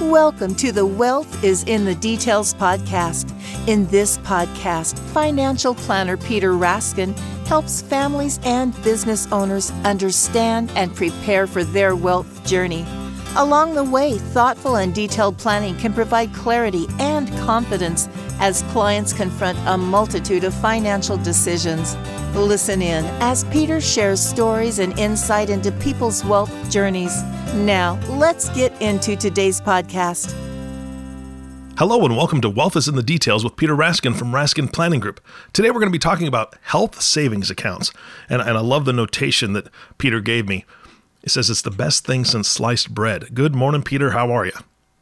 Welcome to the Wealth is in the Details podcast. In this podcast, financial planner Peter Raskin helps families and business owners understand and prepare for their wealth journey. Along the way, thoughtful and detailed planning can provide clarity and confidence as clients confront a multitude of financial decisions. Listen in as Peter shares stories and insight into people's wealth journeys. Now, let's get into today's podcast. Hello and welcome to Wealth is in the Details with Peter Raskin from Raskin Planning Group. Today we're going to be talking about health savings accounts. And, and I love the notation that Peter gave me. It says it's the best thing since sliced bread. Good morning, Peter. How are you?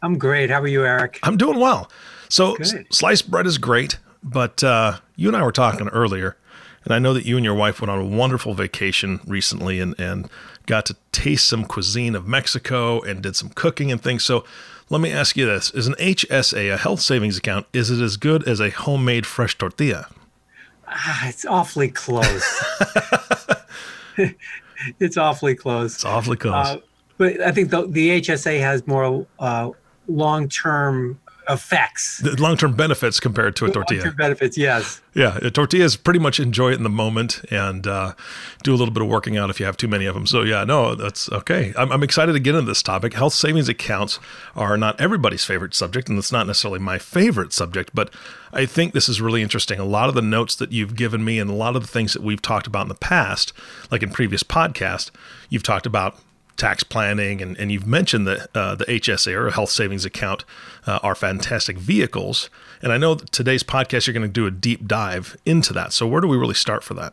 I'm great. How are you, Eric? I'm doing well. So, sliced bread is great, but uh, you and I were talking earlier, and I know that you and your wife went on a wonderful vacation recently and, and got to taste some cuisine of Mexico and did some cooking and things. So, let me ask you this Is an HSA, a health savings account, is it as good as a homemade fresh tortilla? Ah, it's awfully close. it's awfully close. It's awfully close. Uh, but I think the, the HSA has more uh, long-term effects. the long term benefits compared to a tortilla. Long-term benefits, yes. Yeah, a tortillas pretty much enjoy it in the moment and uh, do a little bit of working out if you have too many of them. So yeah, no, that's okay. I'm, I'm excited to get into this topic. Health savings accounts are not everybody's favorite subject, and it's not necessarily my favorite subject, but I think this is really interesting. A lot of the notes that you've given me and a lot of the things that we've talked about in the past, like in previous podcasts, you've talked about tax planning, and, and you've mentioned that uh, the HSA or health savings account uh, are fantastic vehicles. And I know today's podcast, you're going to do a deep dive into that. So, where do we really start for that?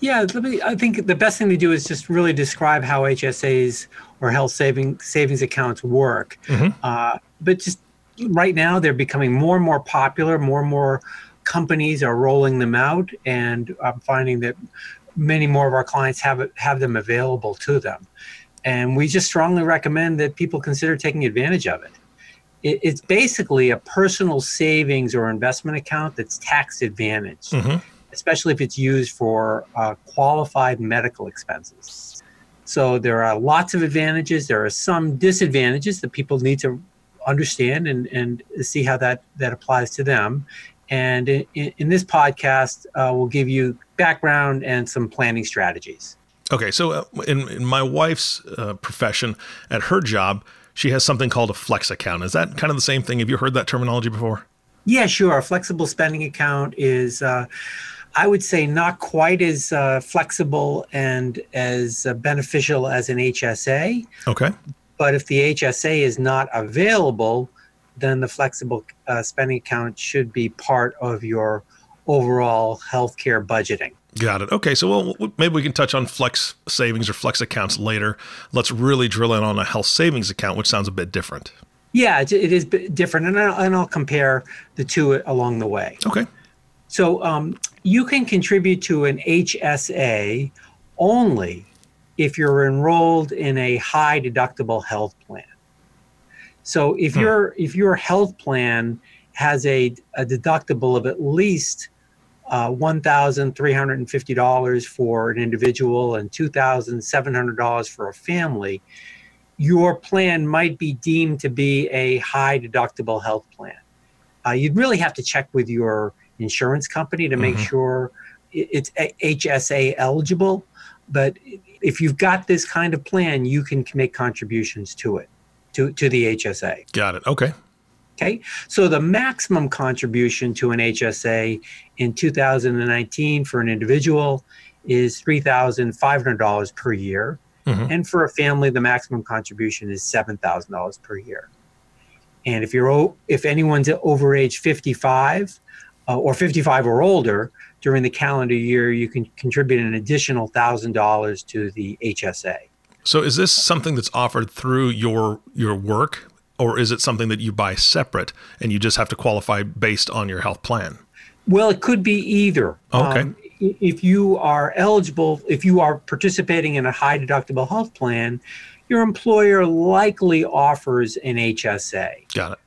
Yeah, let me, I think the best thing to do is just really describe how HSAs or health saving savings accounts work. Uh, but just right now, they're becoming more and more popular. More and more companies are rolling them out, and I'm finding that many more of our clients have it, have them available to them. And we just strongly recommend that people consider taking advantage of it. it it's basically a personal savings or investment account that's tax advantaged especially if it's used for uh, qualified medical expenses. So there are lots of advantages. There are some disadvantages that people need to understand and, and see how that, that applies to them. And in, in this podcast, uh, we'll give you background and some planning strategies. Okay, so uh, in, in my wife's uh, profession, at her job, she has something called a flex account. Is that kind of the same thing? Have you heard that terminology before? Yeah, sure. A flexible spending account is, uh, I would say, not quite as uh, flexible and as uh, beneficial as an HSA. Okay. But if the HSA is not available, then the flexible uh, spending account should be part of your overall healthcare budgeting. Got it. Okay, so well, maybe we can touch on flex savings or flex accounts later. Let's really drill in on a health savings account, which sounds a bit different. Yeah, it, it is different, and I'll, and I'll compare the two along the way. Okay. So um, you can contribute to an HSA only if you're enrolled in a high deductible health plan. So if your if your health plan has a, a deductible of at least uh, $1,350 for an individual and $2,700 for a family, your plan might be deemed to be a high deductible health plan. Uh, you'd really have to check with your insurance company to make sure it's HSA eligible. But if you've got this kind of plan, you can make contributions to it, to, to the HSA. Got it. Okay. Okay, so the maximum contribution to an HSA in 2019 for an individual is $3,500 per year. Mhm. And for a family, the maximum contribution is $7,000 per year. And if you're if anyone's over age 55 uh, or 55 or older during the calendar year, you can contribute an additional $1,000 to the HSA. So is this something that's offered through your your work, or is it something that you buy separate and you just have to qualify based on your health plan? Well, it could be either. Okay. Um, if you are eligible, if you are participating in a high deductible health plan, your employer likely offers an HSA. Got it.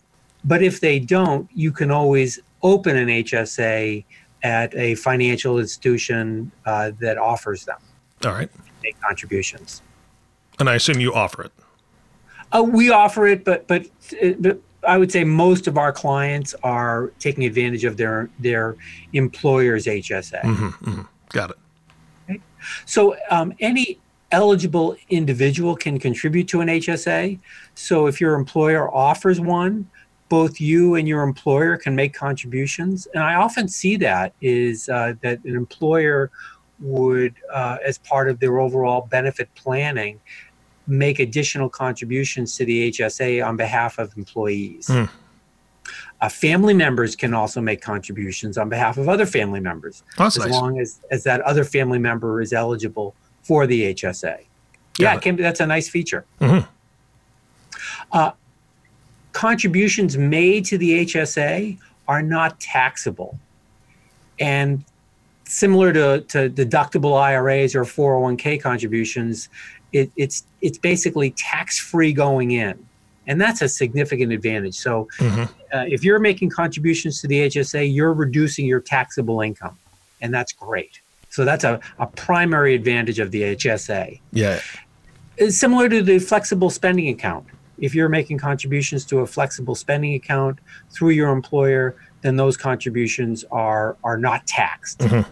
But if they don't, you can always open an HSA at a financial institution uh, that offers them, All right. make contributions. And I assume you offer it. Uh, we offer it, but but but I would say most of our clients are taking advantage of their their employer's HSA. Mm-hmm, mm-hmm. Got it. Okay. So um, any eligible individual can contribute to an HSA. So if your employer offers one, both you and your employer can make contributions. And I often see that is uh, that an employer would, uh, as part of their overall benefit planning, make additional contributions to the HSA on behalf of employees. Mm. Uh, family members can also make contributions on behalf of other family members, That's as nice. long as, as that other family member is eligible for the HSA. yeah, it. Can, that's a nice feature. Mm-hmm. Uh, contributions made to the HSA are not taxable. And similar to, to deductible IRAs or 401k contributions, it, it's it's basically tax free going in, and that's a significant advantage. So, mm-hmm. uh, if you're making contributions to the HSA, you're reducing your taxable income, and that's great. So that's a, a primary advantage of the HSA. Yeah. It's similar to the flexible spending account. If you're making contributions to a flexible spending account through your employer, then those contributions are are not taxed. Mm-hmm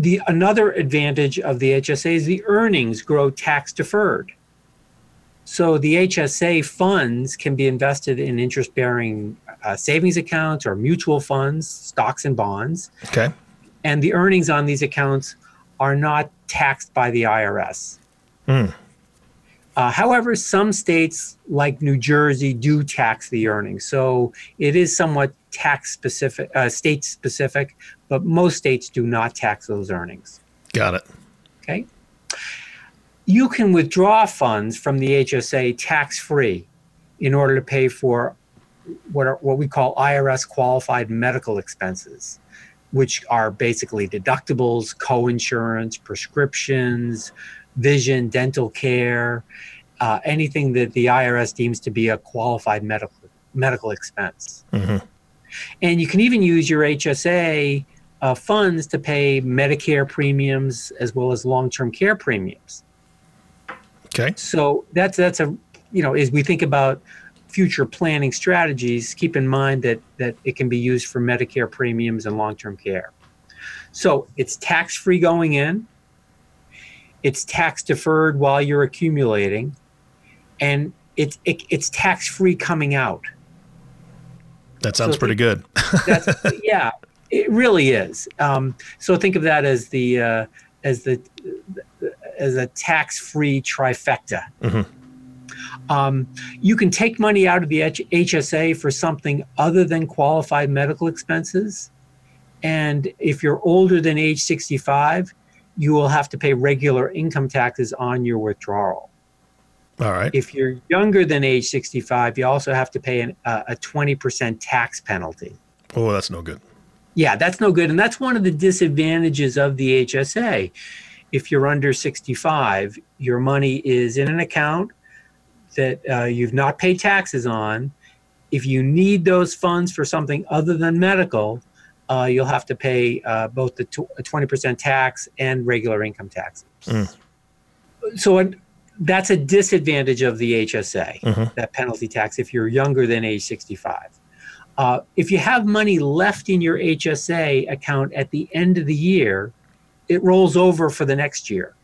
the another advantage of the HSA is the earnings grow tax deferred. So the HSA funds can be invested in interest bearing uh, savings accounts or mutual funds, stocks and bonds. Okay. And the earnings on these accounts are not taxed by the IRS. Mm. Uh, however, some states like New Jersey do tax the earnings, so it is somewhat tax specific, uh, state specific, but most states do not tax those earnings. Got it. Okay. You can withdraw funds from the HSA tax free in order to pay for what are what we call IRS qualified medical expenses, which are basically deductibles, co-insurance, prescriptions, vision, dental care, uh, anything that the IRS deems to be a qualified medical medical expense. Mm-hmm. And you can even use your HSA uh, funds to pay Medicare premiums as well as long-term care premiums. Okay. So that's that's a you know as we think about future planning strategies, keep in mind that that it can be used for Medicare premiums and long-term care. So it's tax-free going in. It's tax deferred while you're accumulating, and it's it, it's tax-free coming out. That sounds so pretty good. that's yeah, it really is. Um, so think of that as the uh, as the as a tax-free trifecta. Mm-hmm. Um, you can take money out of the H- HSA for something other than qualified medical expenses, and if you're older than age 65, you will have to pay regular income taxes on your withdrawal. All right. If you're younger than age 65, you also have to pay an, uh, a 20% tax penalty. Oh, that's no good. Yeah, that's no good. And that's one of the disadvantages of the HSA. If you're under 65, your money is in an account that uh, you've not paid taxes on. If you need those funds for something other than medical, uh, you'll have to pay uh, both the tw- 20% tax and regular income taxes. Mm. So, that's a disadvantage of the HSA, mm-hmm. that penalty tax, if you're younger than age 65. Uh, if you have money left in your HSA account at the end of the year, it rolls over for the next year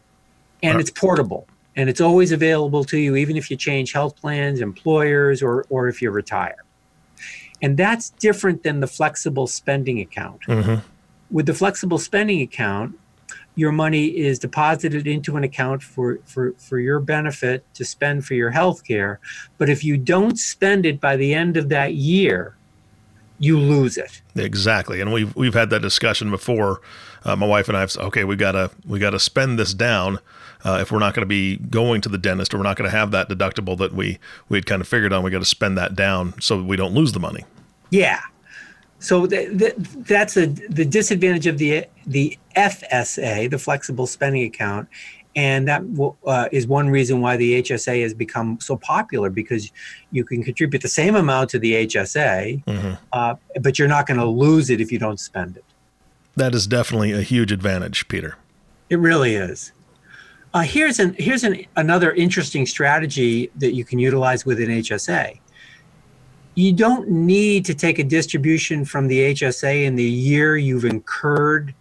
and it's portable and it's always available to you, even if you change health plans, employers, or, or if you retire. And that's different than the flexible spending account. Mm-hmm. With the flexible spending account, your money is deposited into an account for, for, for your benefit to spend for your health care. But if you don't spend it by the end of that year, you lose it. Exactly. And we've, we've had that discussion before. Uh, my wife and I have said, okay, we gotta, we gotta spend this down. Uh, if we're not going to be going to the dentist or we're not going to have that deductible that we, we had kind of figured on, we got to spend that down so we don't lose the money. Yeah. So th- th- that's a, the disadvantage of the the FSA, the flexible spending account, and that uh, is one reason why the HSA has become so popular because you can contribute the same amount to the HSA, mm-hmm. uh, but you're not going to lose it if you don't spend it. That is definitely a huge advantage, Peter. It really is. Uh, here's an here's an another interesting strategy that you can utilize within HSA. You don't need to take a distribution from the HSA in the year you've incurred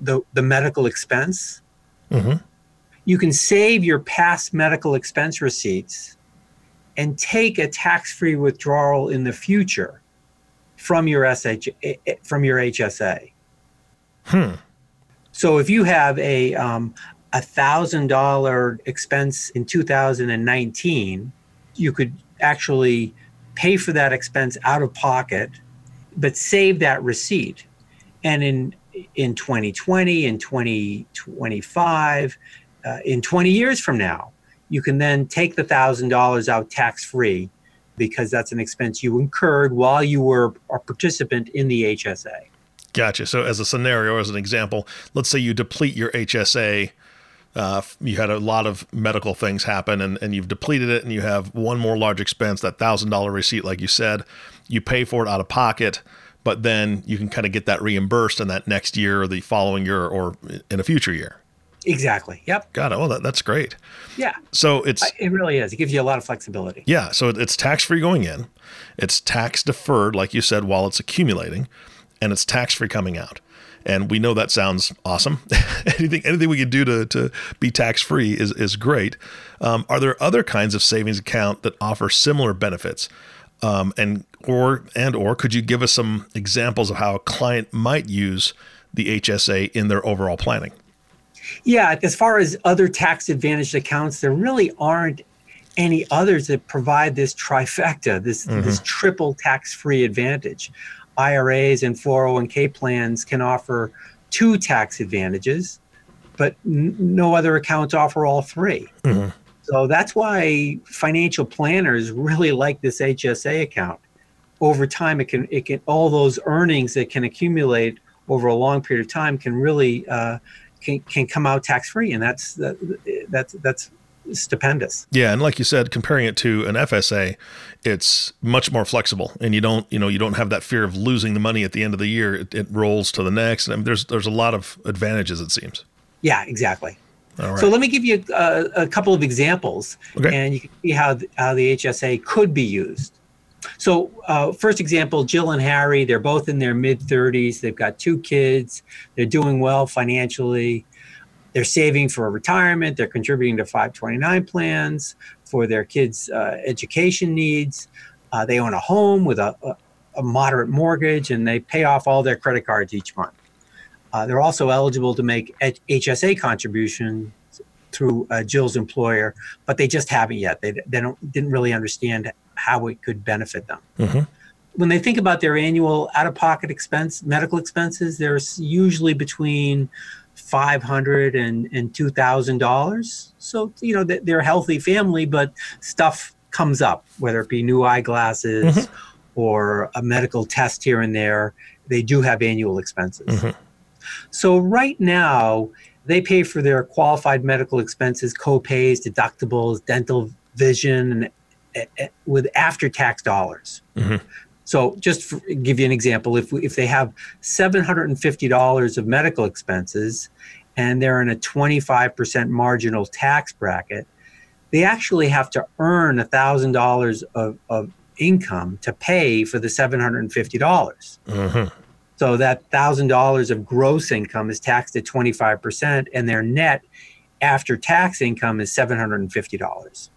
the, the medical expense. Mm-hmm. You can save your past medical expense receipts and take a tax-free withdrawal in the future from your SH eh, eh, from your HSA. Hmm. So if you have a um, a thousand dollar expense in 2019, you could actually pay for that expense out of pocket, but save that receipt. And in in 2020, in 2025, uh, in 20 years from now, you can then take the thousand dollars out tax free because that's an expense you incurred while you were a participant in the HSA. Gotcha. So, as a scenario, as an example, let's say you deplete your HSA. Uh, you had a lot of medical things happen and, and you've depleted it, and you have one more large expense, that $1,000 receipt, like you said. You pay for it out of pocket, but then you can kind of get that reimbursed in that next year or the following year or in a future year. Exactly. Yep. Got it. Oh, that, that's great. Yeah. So it's it really is. It gives you a lot of flexibility. Yeah. So it's tax free going in. It's tax deferred, like you said, while it's accumulating, and it's tax free coming out. And we know that sounds awesome. anything anything we can do to, to be tax free is is great. Um, are there other kinds of savings account that offer similar benefits? Um, and or and or could you give us some examples of how a client might use the HSA in their overall planning? Yeah, as far as other tax advantaged accounts, there really aren't any others that provide this trifecta, this mm-hmm. this triple tax-free advantage. IRAs and 401k plans can offer two tax advantages, but n- no other accounts offer all 3 mm-hmm. So that's why financial planners really like this HSA account. Over time, it can it can all those earnings that can accumulate over a long period of time can really uh, can, can come out tax free, and that's that, that's that's stupendous. Yeah, and like you said, comparing it to an FSA, it's much more flexible, and you don't you know you don't have that fear of losing the money at the end of the year. It, it rolls to the next, and I mean, there's there's a lot of advantages. It seems. Yeah, exactly. So let me give you a, a couple of examples, okay. and you can see how how the HSA could be used. So, uh, first example, Jill and Harry, they're both in their mid 30s. They've got two kids. They're doing well financially. They're saving for retirement. They're contributing to 529 plans for their kids' uh, education needs. Uh, they own a home with a, a, a, moderate mortgage and they pay off all their credit cards each month. Uh, they're also eligible to make HSA contributions through uh, Jill's employer, but they just haven't yet. They, they don't didn't really understand how it could benefit them. Mm-hmm. When they think about their annual out-of-pocket expense, medical expenses, there's usually between five hundred and and two thousand dollars. So you know they're a healthy family, but stuff comes up, whether it be new eyeglasses mm-hmm. or a medical test here and there. They do have annual expenses. Mm-hmm. So right now, they pay for their qualified medical expenses, co-pays, deductibles, dental, vision, and with after tax dollars. Mm-hmm. So just for, give you an example, if, if they have $750 of medical expenses and they're in a 25% marginal tax bracket, they actually have to earn $1,000 of, of income to pay for the $750. Mm-hmm. So that $1,000 of gross income is taxed at 25%, and their net after tax income is $750.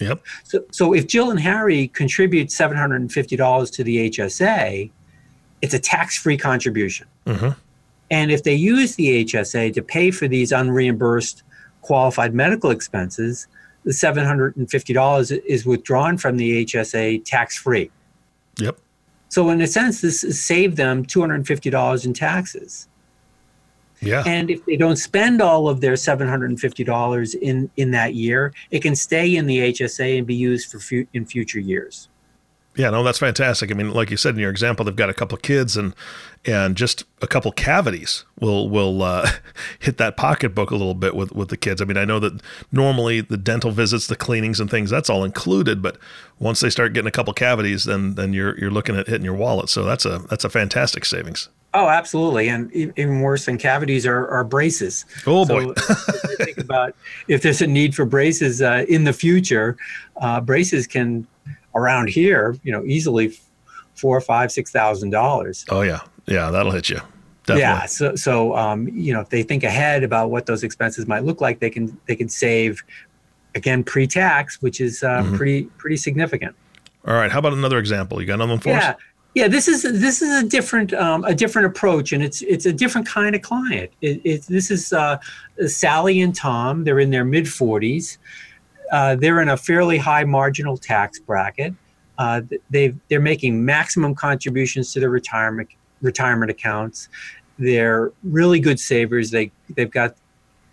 Yep. So, so if Jill and Harry contribute seven hundred and fifty dollars to the HSA, it's a tax-free contribution. Mm-hmm. And if they use the HSA to pay for these unreimbursed qualified medical expenses, the seven hundred and fifty dollars is withdrawn from the HSA tax-free. Yep. So in a sense, this saved them two hundred and fifty dollars in taxes. Yeah. And if they don't spend all of their $750 in in that year, it can stay in the HSA and be used for fu- in future years. Yeah, no, that's fantastic. I mean, like you said in your example, they've got a couple of kids and and just a couple cavities will will uh, hit that pocketbook a little bit with with the kids. I mean, I know that normally the dental visits, the cleanings and things, that's all included, but once they start getting a couple cavities, then then you're you're looking at hitting your wallet. So that's a that's a fantastic savings. Oh, absolutely, and even worse than cavities are, are braces. Oh boy! Think about if there's a need for braces uh, in the future, uh, braces can around here, you know, easily four, five, six thousand dollars. Oh yeah, yeah, that'll hit you. Definitely. Yeah. So, so um, you know, if they think ahead about what those expenses might look like, they can they can save again pre-tax, which is uh, mm-hmm. pretty pretty significant. All right. How about another example? You got another one for yeah. us? Yeah. This is this is a different um, a different approach, and it's it's a different kind of client. It, it's this is uh, Sally and Tom. They're in their mid forties. Uh, they're in a fairly high marginal tax bracket. Uh, they they're making maximum contributions to their retirement retirement accounts. They're really good savers. They they've got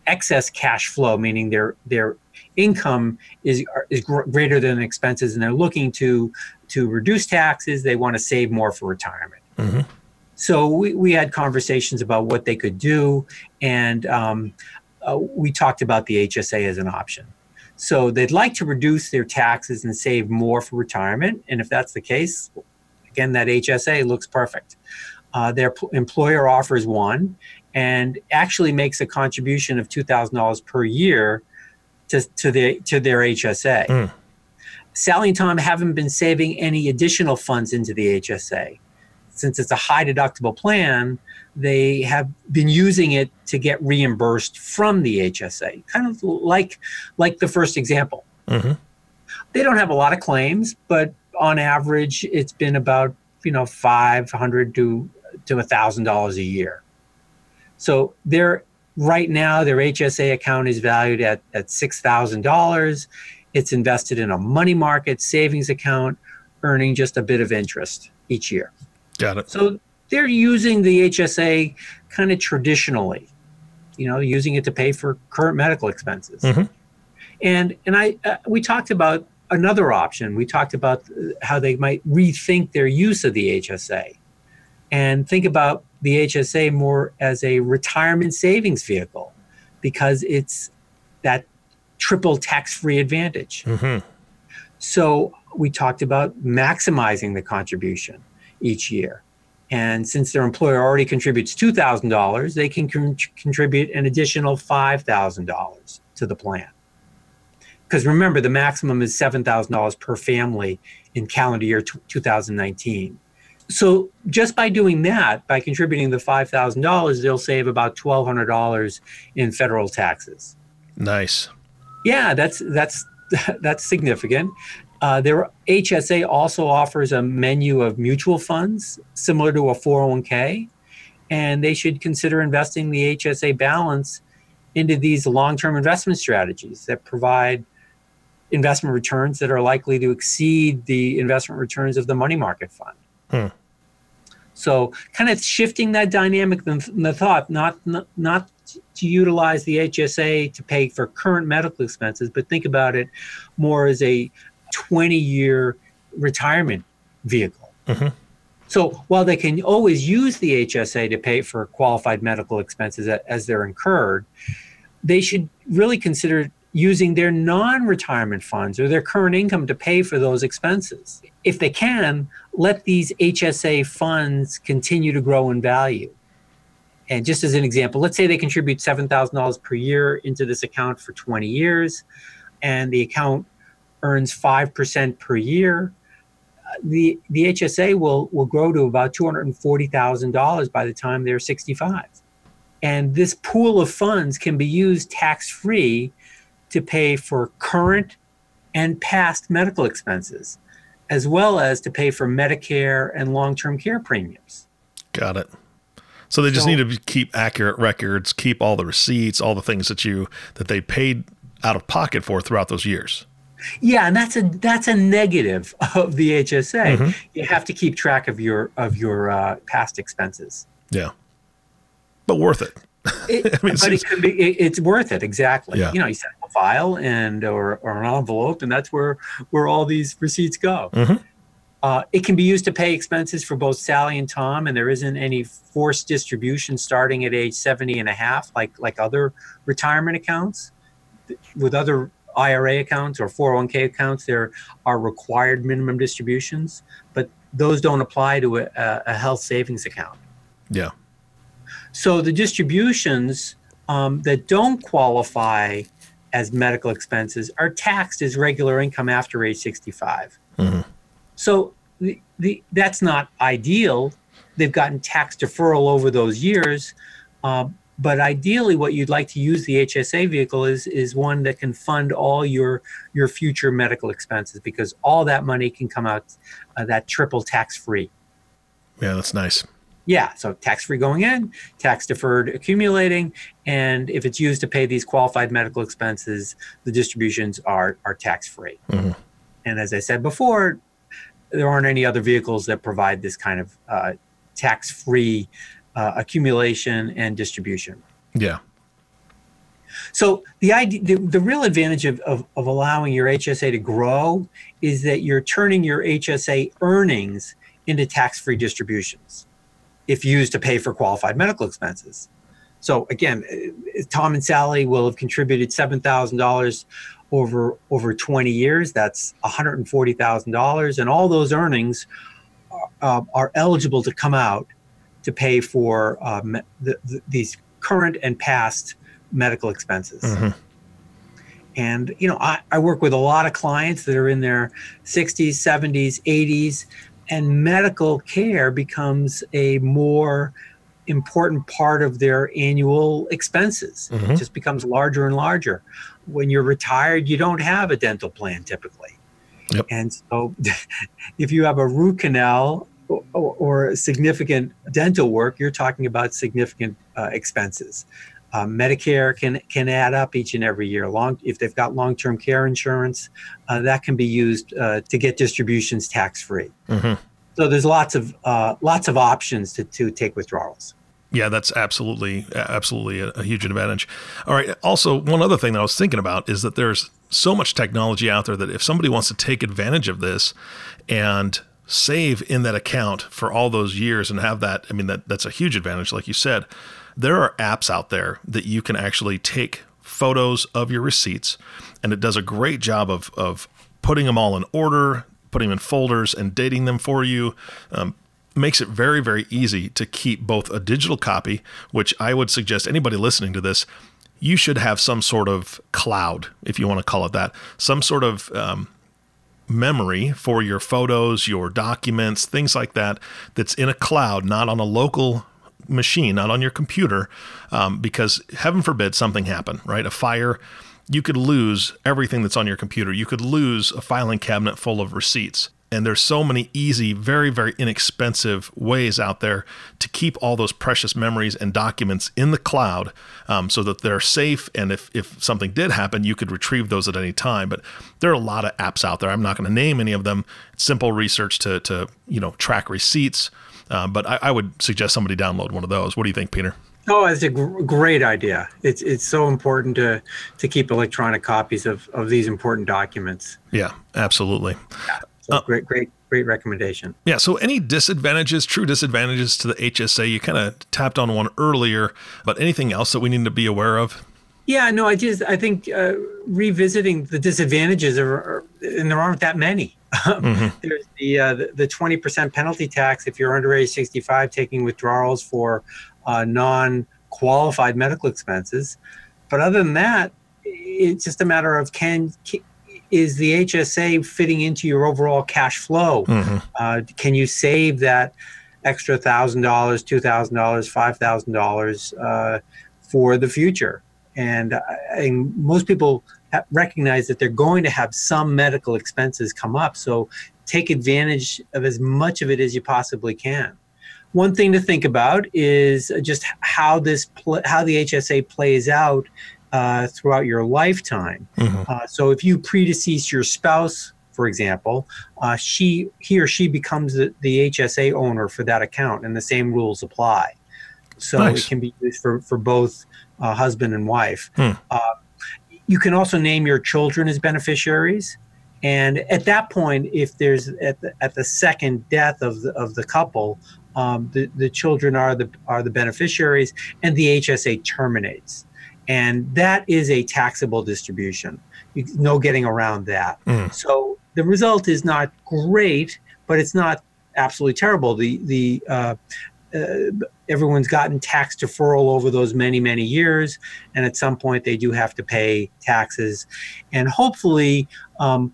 excess cash flow, meaning their their income is is gr- greater than expenses, and they're looking to to reduce taxes. They want to save more for retirement. Mm-hmm. So we, we had conversations about what they could do, and um, uh, we talked about the HSA as an option. So they'd like to reduce their taxes and save more for retirement. And if that's the case, again, that HSA looks perfect uh, their p- employer offers one and actually makes a contribution of $2,000 per year to, to, the, to their HSA. Mm. Sally and Tom haven't been saving any additional funds into the HSA. Since it's a high deductible plan, they have been using it to get reimbursed from the HSA, kind of like, like the first example. Mm-hmm. They don't have a lot of claims, but on average, it's been about you know 500 to to a $1,000 a year. So they're right now their HSA account is valued at, at $6,000. It's invested in a money market savings account, earning just a bit of interest each year. Got it. So they're using the HSA kind of traditionally, you know, using it to pay for current medical expenses. Mm-hmm. And and I uh, we talked about another option. We talked about how they might rethink their use of the HSA and think about the HSA more as a retirement savings vehicle because it's that triple tax free advantage. Mm-hmm. So we talked about maximizing the contribution each year. And since their employer already contributes $2,000, they can con- contribute an additional $5,000 to the plan. Because remember, the maximum is $7,000 per family in calendar year t- 2019 so just by doing that, by contributing the five thousand dollars, they'll save about twelve hundred dollars in federal taxes. Nice. Yeah, that's that's that's significant. Uh, their HSA also offers a menu of mutual funds similar to a 401k, and they should consider investing the HSA balance into these long-term investment strategies that provide investment returns that are likely to exceed the investment returns of the money market fund. Hmm. So, kind of shifting that dynamic in the thought, not, not to utilize the HSA to pay for current medical expenses, but think about it more as a 20-year retirement vehicle. Mm-hmm. So while they can always use the HSA to pay for qualified medical expenses as they're incurred, they should really consider using their non retirement funds or their current income to pay for those expenses. If they can, let these HSA funds continue to grow in value. And just as an example, let's say they contribute $7,000 per year into this account for 20 years, and the account earns 5% per year. The, the HSA will, will grow to about $240,000 by the time they're 65. And this pool of funds can be used tax free to pay for current and past medical expenses, as well as to pay for Medicare and long term care premiums. Got it. So they just so, need to keep accurate records, keep all the receipts, all the things that you that they paid out of pocket for throughout those years. Yeah, and that's a that's a negative of the HSA. Mm-hmm. You have to keep track of your of your uh, past expenses. Yeah, but worth it. It, I mean, but it can be it, it's worth it exactly. Yeah. You know, you set up a file and or, or an envelope, and that's where where all these receipts go. Mm-hmm. Uh, it can be used to pay expenses for both Sally and Tom, and there isn't any forced distribution starting at age 70 and a half, like like other retirement accounts. With other IRA accounts or 401k accounts, there are required minimum distributions, but those don't apply to a, a health savings account. Yeah. So the distributions um, that don't qualify as medical expenses are taxed as regular income after age 65. Mm-hmm. So the, the, that's not ideal. They've gotten tax deferral over those years. Um, but ideally, what you'd like to use the HSA vehicle is is one that can fund all your your future medical expenses because all that money can come out uh, that triple tax free. Yeah, that's nice. Yeah, so tax free going in, tax deferred accumulating, and if it's used to pay these qualified medical expenses, the distributions are are tax free. Mm-hmm. And as I said before, there aren't any other vehicles that provide this kind of uh, tax free uh, accumulation and distribution. Yeah. So the idea, the, the real advantage of, of, of allowing your HSA to grow is that you're turning your HSA earnings into tax-free distributions if used to pay for qualified medical expenses. So again, uh, Tom and Sally will have contributed seven thousand dollars over over 20 years. That's $140,000, and all those earnings are, uh, are eligible to come out to pay for um, the, the, these current and past medical expenses. Mm-hmm. And, you know, I, I work with a lot of clients that are in their 60s, 70s, 80s, and medical care becomes a more important part of their annual expenses. Mm-hmm. It just becomes larger and larger. When you're retired, you don't have a dental plan typically. Yep. And so if you have a root canal or, or significant dental work, you're talking about significant uh, expenses. Uh, Medicare can can add up each and every year. Long if they've got long term care insurance, uh, that can be used uh, to get distributions tax free. Mm-hmm. So there's lots of uh, lots of options to to take withdrawals. Yeah, that's absolutely absolutely a, a, huge advantage. All right. Also, one other thing that I was thinking about is that there's so much technology out there that if somebody wants to take advantage of this and save in that account for all those years and have that i mean that that's a huge advantage like you said there are apps out there that you can actually take photos of your receipts and it does a great job of of putting them all in order putting them in folders and dating them for you um, makes it very very easy to keep both a digital copy which i would suggest anybody listening to this you should have some sort of cloud if you want to call it that some sort of um, memory for your photos, your documents, things like that, that's in a cloud, not on a local machine, not on your computer, um, because heaven forbid something happen, right? A fire, you could lose everything that's on your computer. You could lose a filing cabinet full of receipts. And there's so many easy, very, very inexpensive ways out there to keep all those precious memories and documents in the cloud um, so that they're safe. And if, if something did happen, you could retrieve those at any time. But there are a lot of apps out there. I'm not going to name any of them. It's simple research to, to you know, track receipts. Uh, but I, I would suggest somebody download one of those. What do you think, Peter? Oh, it's a gr- great idea. It's it's so important to to keep electronic copies of, of these important documents. Yeah, absolutely. So uh, great, great, great recommendation. Yeah. So, any disadvantages, true disadvantages to the HSA? You kind of tapped on one earlier, but anything else that we need to be aware of? Yeah, no, I just I think uh, revisiting the disadvantages are, are, and there aren't that many. mm-hmm. There's the uh, the twenty percent penalty tax if you're under age sixty five taking withdrawals for uh, non qualified medical expenses, but other than that, it's just a matter of can is the HSA fitting into your overall cash flow? Mm-hmm. Uh, can you save that extra thousand dollars, two thousand dollars, five thousand uh, dollars for the future? And, and most people recognize that they're going to have some medical expenses come up. So take advantage of as much of it as you possibly can. One thing to think about is just how this pl- how the HSA plays out uh, throughout your lifetime. Mm-hmm. Uh, so if you predecease your spouse, for example, uh, she he or she becomes the, the, HSA owner for that account, and the same rules apply. So nice. it can be used for for both uh, husband and wife. Hmm. Uh, you can also name your children as beneficiaries. And at that point, if there's at the, at the second death of the, of the couple, um, the, the children are the are the beneficiaries, and the HSA terminates and that is a taxable distribution. You, no getting around that. Mm. So the result is not great, but it's not absolutely terrible. The the uh, uh, everyone's gotten tax deferral over those many many years and at some point they do have to pay taxes and hopefully um,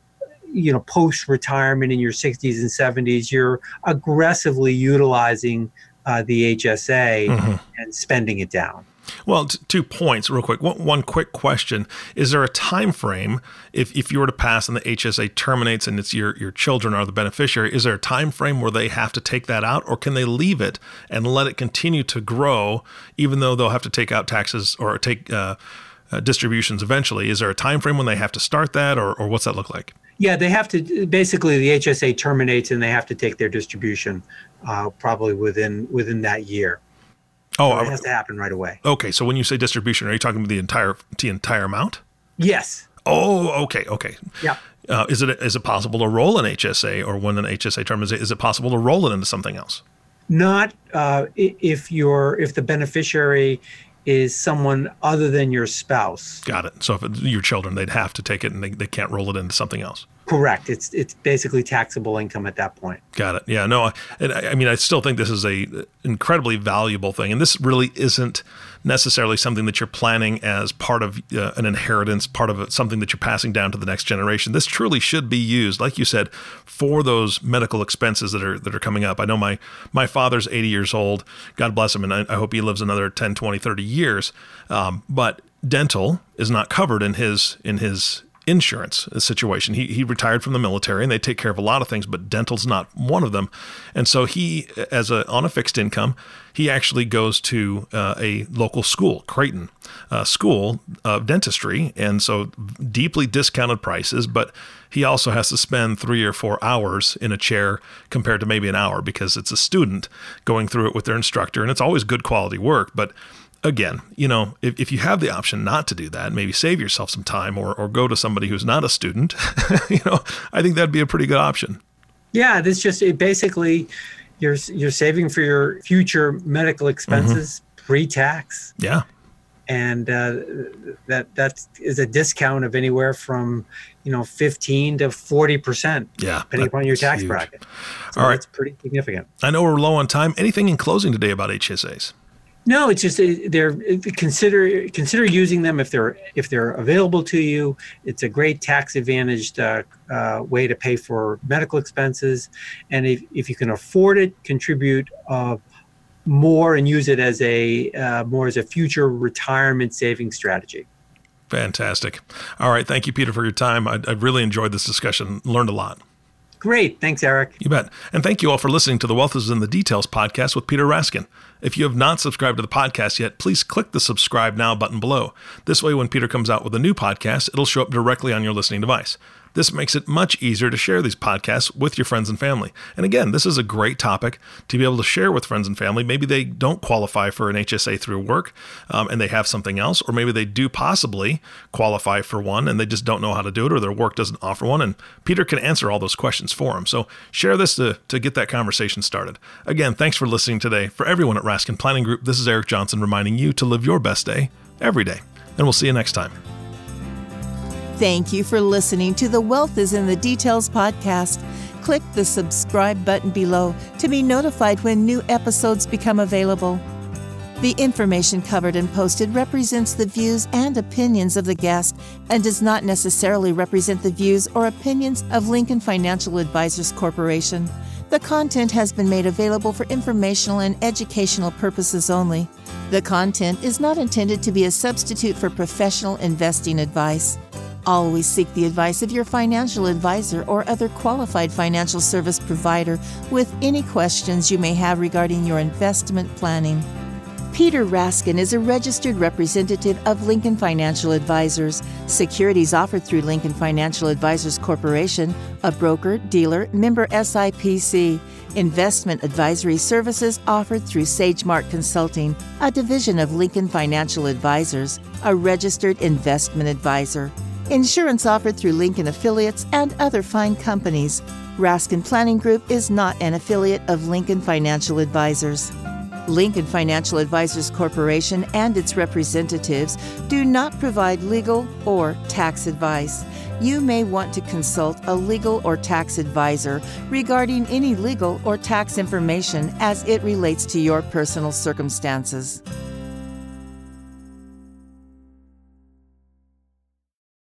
you know post retirement in your 60s and 70s you're aggressively utilizing uh, the hsa mm-hmm. and spending it down well, t- two points, real quick. One, one, quick question: Is there a time frame if, if you were to pass and the HSA terminates and it's your your children are the beneficiary? Is there a time frame where they have to take that out, or can they leave it and let it continue to grow, even though they'll have to take out taxes or take uh, uh, distributions eventually? Is there a time frame when they have to start that, or, or what's that look like? Yeah, they have to. Basically, the HSA terminates and they have to take their distribution uh, probably within within that year. Oh, so it has to happen right away. Okay, so when you say distribution, are you talking about the entire the entire amount? Yes. Oh, okay, okay. Yeah. Uh, is it is it possible to roll an HSA, or when an HSA term is is it possible to roll it into something else? Not uh, if you're if the beneficiary is someone other than your spouse. Got it. So if it's your children, they'd have to take it, and they, they can't roll it into something else. Correct. It's it's basically taxable income at that point. Got it. Yeah. No. And I, I mean, I still think this is a incredibly valuable thing, and this really isn't necessarily something that you're planning as part of uh, an inheritance, part of something that you're passing down to the next generation. This truly should be used, like you said, for those medical expenses that are that are coming up. I know my my father's 80 years old. God bless him, and I, I hope he lives another 10, 20, 30 years. Um, but dental is not covered in his in his insurance situation. He, he retired from the military and they take care of a lot of things, but dental's not one of them. And so he, as a on a fixed income, he actually goes to uh, a local school, Creighton uh, School of Dentistry, and so deeply discounted prices. But he also has to spend three or four hours in a chair compared to maybe an hour because it's a student going through it with their instructor, and it's always good quality work, but again, you know, if, if you have the option not to do that, maybe save yourself some time or, or go to somebody who's not a student, you know, I think that'd be a pretty good option. Yeah, this just it basically you're you're saving for your future medical expenses mm-hmm. pre-tax. Yeah. And uh, that that is a discount of anywhere from you know 15 to 40 percent yeah depending upon your tax huge. bracket so all right it's pretty significant i know we're low on time anything in closing today about hsas no, it's just uh, they're uh, consider consider using them if they're if they're available to you. It's a great tax advantaged uh, uh, way to pay for medical expenses, and if, if you can afford it, contribute uh, more and use it as a uh, more as a future retirement saving strategy. Fantastic. All right, thank you, Peter, for your time. I, I really enjoyed this discussion. Learned a lot. Great. Thanks, Eric. You bet. And thank you all for listening to the Wealth is in the Details podcast with Peter Raskin. If you have not subscribed to the podcast yet, please click the subscribe now button below. This way, when Peter comes out with a new podcast, it'll show up directly on your listening device. This makes it much easier to share these podcasts with your friends and family. And again, this is a great topic to be able to share with friends and family. Maybe they don't qualify for an HSA through work um, and they have something else, or maybe they do possibly qualify for one and they just don't know how to do it or their work doesn't offer one. And Peter can answer all those questions for them. So share this to, to get that conversation started. Again, thanks for listening today. For everyone at Raskin Planning Group, this is Eric Johnson reminding you to live your best day every day. And we'll see you next time. Thank you for listening to the Wealth is in the Details podcast. Click the subscribe button below to be notified when new episodes become available. The information covered and posted represents the views and opinions of the guest and does not necessarily represent the views or opinions of Lincoln Financial Advisors Corporation. The content has been made available for informational and educational purposes only. The content is not intended to be a substitute for professional investing advice. Always seek the advice of your financial advisor or other qualified financial service provider with any questions you may have regarding your investment planning. Peter Raskin is a registered representative of Lincoln Financial Advisors. Securities offered through Lincoln Financial Advisors Corporation, a broker, dealer, member SIPC. Investment advisory services offered through SageMark Consulting, a division of Lincoln Financial Advisors, a registered investment advisor. Insurance offered through Lincoln affiliates and other fine companies. Raskin Planning Group is not an affiliate of Lincoln Financial Advisors. Lincoln Financial Advisors Corporation and its representatives do not provide legal or tax advice. You may want to consult a legal or tax advisor regarding any legal or tax information as it relates to your personal circumstances.